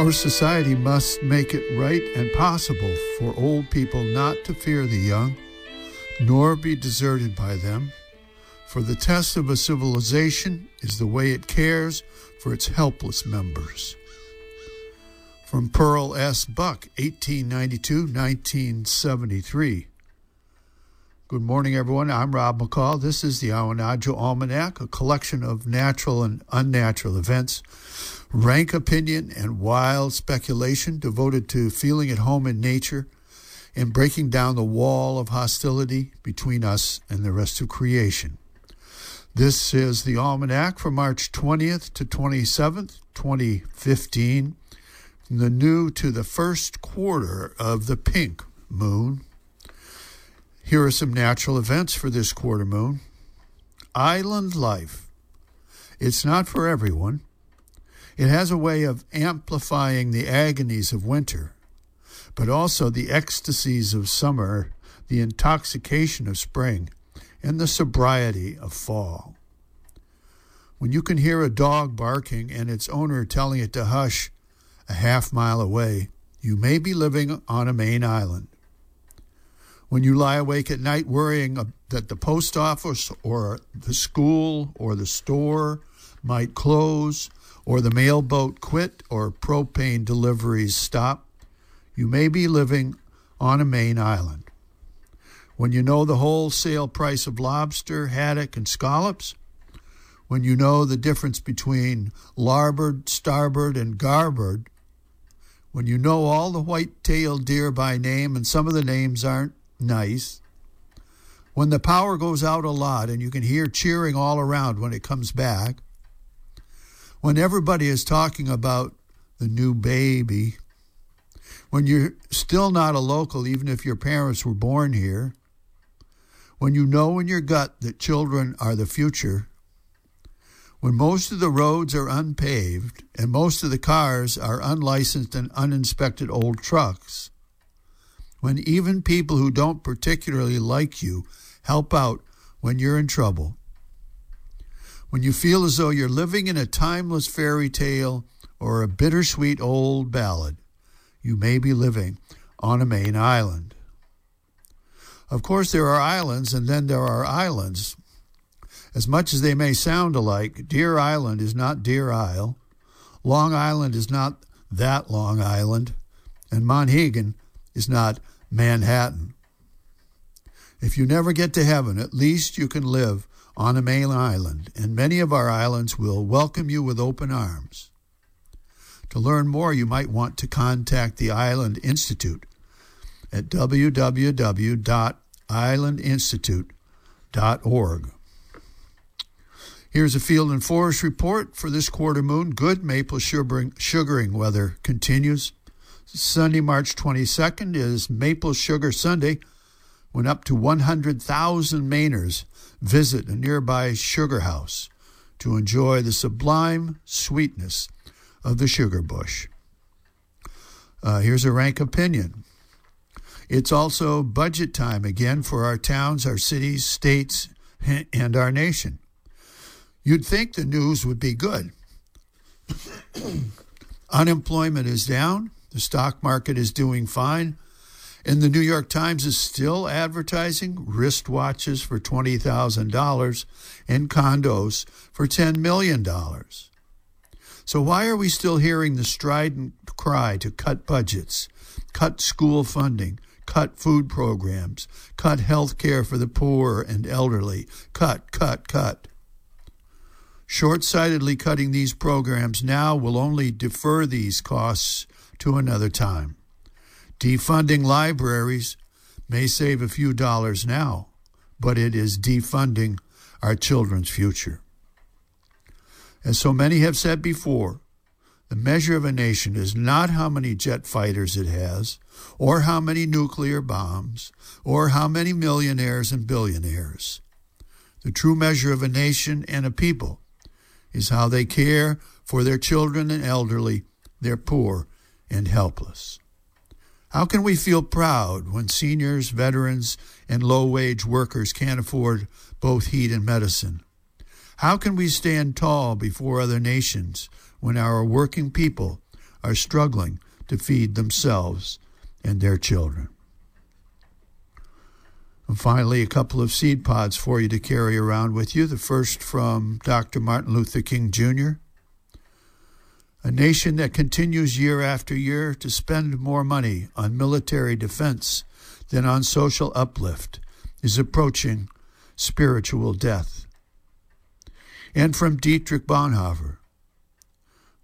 Our society must make it right and possible for old people not to fear the young, nor be deserted by them. For the test of a civilization is the way it cares for its helpless members. From Pearl S. Buck, 1892 1973. Good morning, everyone. I'm Rob McCall. This is the Awanadjo Almanac, a collection of natural and unnatural events, rank opinion, and wild speculation devoted to feeling at home in nature and breaking down the wall of hostility between us and the rest of creation. This is the Almanac for March 20th to 27th, 2015, from the new to the first quarter of the pink moon. Here are some natural events for this quarter moon. Island life. It's not for everyone. It has a way of amplifying the agonies of winter, but also the ecstasies of summer, the intoxication of spring and the sobriety of fall. When you can hear a dog barking and its owner telling it to hush a half mile away, you may be living on a Maine island. When you lie awake at night worrying that the post office or the school or the store might close or the mail boat quit or propane deliveries stop, you may be living on a Maine island. When you know the wholesale price of lobster, haddock, and scallops, when you know the difference between larboard, starboard, and garboard, when you know all the white tailed deer by name and some of the names aren't nice, when the power goes out a lot and you can hear cheering all around when it comes back, when everybody is talking about the new baby, when you're still not a local, even if your parents were born here, when you know in your gut that children are the future, when most of the roads are unpaved and most of the cars are unlicensed and uninspected old trucks, when even people who don't particularly like you help out when you're in trouble, when you feel as though you're living in a timeless fairy tale or a bittersweet old ballad, you may be living on a Maine island. Of course, there are islands, and then there are islands. As much as they may sound alike, Deer Island is not Deer Isle, Long Island is not that Long Island, and Monhegan is not Manhattan. If you never get to heaven, at least you can live on a Maine island, and many of our islands will welcome you with open arms. To learn more, you might want to contact the Island Institute at www.islandinstitute.org. Here's a field and forest report for this quarter moon. Good maple sugaring, weather continues. Sunday, March 22nd is Maple Sugar Sunday when up to 100,000 Mainers visit a nearby sugar house to enjoy the sublime sweetness of the sugar bush. Uh, here's a rank opinion. It's also budget time again for our towns, our cities, states, and our nation. You'd think the news would be good. Unemployment is down, the stock market is doing fine, and the New York Times is still advertising wristwatches for $20,000 and condos for $10 million. So, why are we still hearing the strident cry to cut budgets, cut school funding, cut food programs, cut health care for the poor and elderly, cut, cut, cut. Short sightedly cutting these programs now will only defer these costs to another time. Defunding libraries may save a few dollars now, but it is defunding our children's future. As so many have said before, the measure of a nation is not how many jet fighters it has, or how many nuclear bombs, or how many millionaires and billionaires. The true measure of a nation and a people is how they care for their children and elderly, their poor and helpless. How can we feel proud when seniors, veterans, and low wage workers can't afford both heat and medicine? How can we stand tall before other nations when our working people are struggling to feed themselves and their children. And finally, a couple of seed pods for you to carry around with you. The first from Dr. Martin Luther King Jr. A nation that continues year after year to spend more money on military defense than on social uplift is approaching spiritual death. And from Dietrich Bonhoeffer,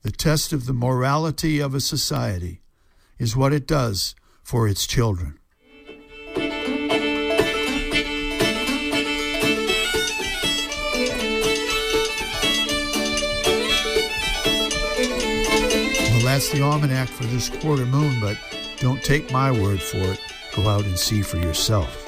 the test of the morality of a society is what it does for its children. That's the almanac for this quarter moon, but don't take my word for it. Go out and see for yourself.